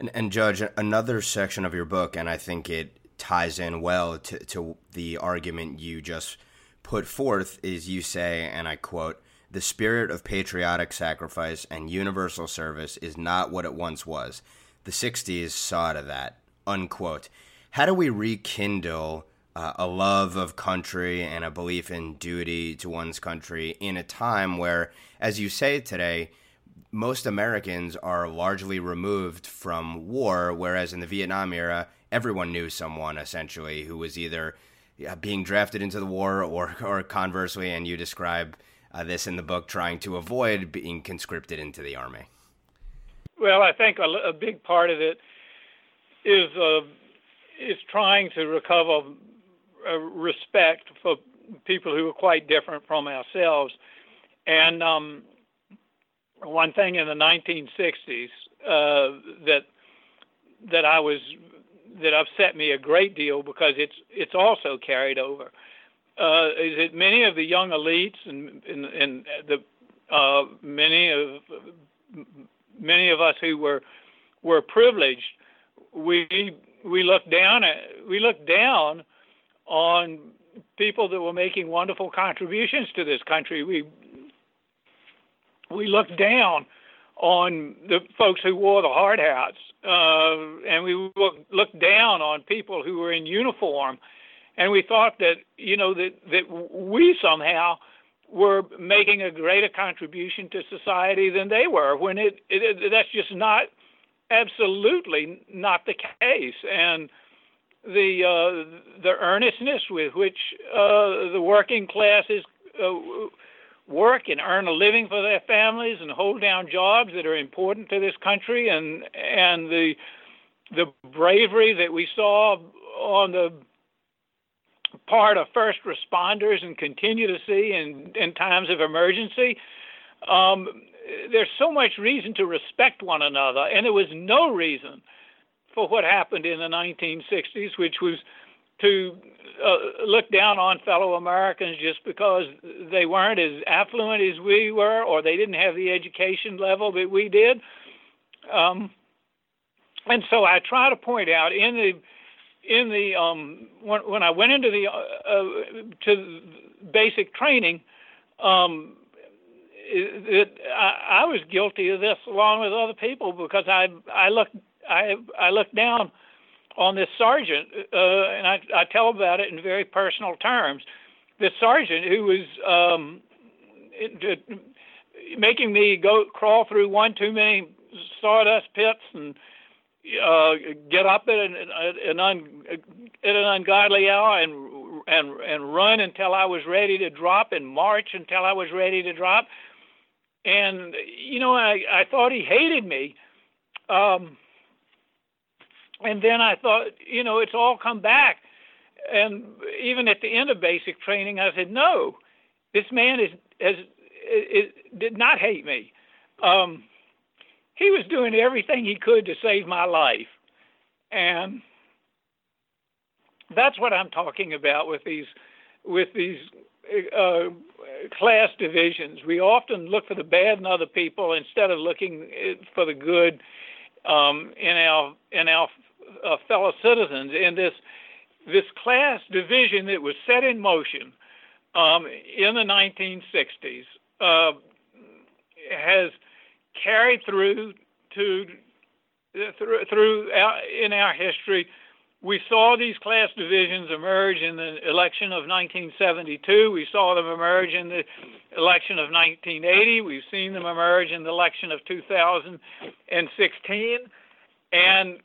And, and Judge, another section of your book, and I think it ties in well to, to the argument you just put forth, is you say, and I quote, the spirit of patriotic sacrifice and universal service is not what it once was. The 60s saw to that. Unquote. How do we rekindle uh, a love of country and a belief in duty to one's country in a time where, as you say today, most Americans are largely removed from war, whereas in the Vietnam era, everyone knew someone essentially who was either being drafted into the war or, or conversely, and you describe uh, this in the book, trying to avoid being conscripted into the army. Well, I think a, a big part of it is uh, is trying to recover uh, respect for people who are quite different from ourselves, and um, one thing in the 1960s uh, that that I was that upset me a great deal because it's it's also carried over. Uh, is that many of the young elites and and, and the uh, many of many of us who were were privileged we we looked down at we looked down on people that were making wonderful contributions to this country. We we looked down on the folks who wore the hard hats, uh, and we looked, down on people who were in uniform, and we thought that you know that that we somehow were making a greater contribution to society than they were. When it, it, it that's just not absolutely not the case, and the uh, the earnestness with which uh, the working classes uh, work and earn a living for their families and hold down jobs that are important to this country and and the the bravery that we saw on the part of first responders and continue to see in, in times of emergency. Um, there's so much reason to respect one another, and there was no reason for what happened in the 1960s, which was to uh, look down on fellow Americans just because they weren't as affluent as we were, or they didn't have the education level that we did. Um, and so I try to point out in the in the um, when, when I went into the uh, uh, to basic training, um, it, it, I, I was guilty of this along with other people because I I looked I I looked down on this sergeant, uh, and I, I tell about it in very personal terms. This sergeant who was um, making me go crawl through one too many sawdust pits and uh, get up at an, an un, at an ungodly hour and and and run until I was ready to drop and march until I was ready to drop. And you know, I I thought he hated me. Um, and then I thought, you know, it's all come back. And even at the end of basic training, I said, no, this man is, is did not hate me. Um, he was doing everything he could to save my life, and that's what I'm talking about with these with these uh, class divisions. We often look for the bad in other people instead of looking for the good um, in our in our uh, fellow citizens in this this class division that was set in motion um, in the 1960s uh, has carried through to through, through our, in our history. We saw these class divisions emerge in the election of 1972. We saw them emerge in the election of 1980. We've seen them emerge in the election of 2016. And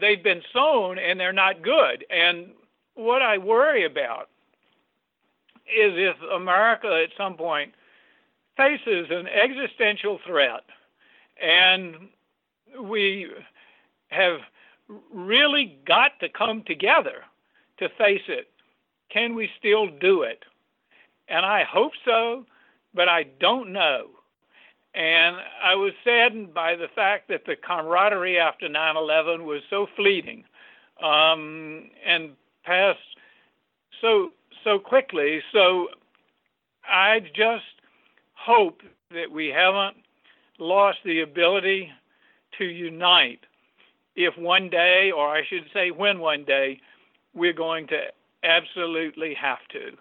they've been sown and they're not good. And what I worry about is if America at some point faces an existential threat and we have really got to come together to face it, can we still do it? And I hope so, but I don't know. And I was saddened by the fact that the camaraderie after 9 11 was so fleeting um, and passed so, so quickly. So I just hope that we haven't lost the ability to unite if one day, or I should say when one day, we're going to absolutely have to.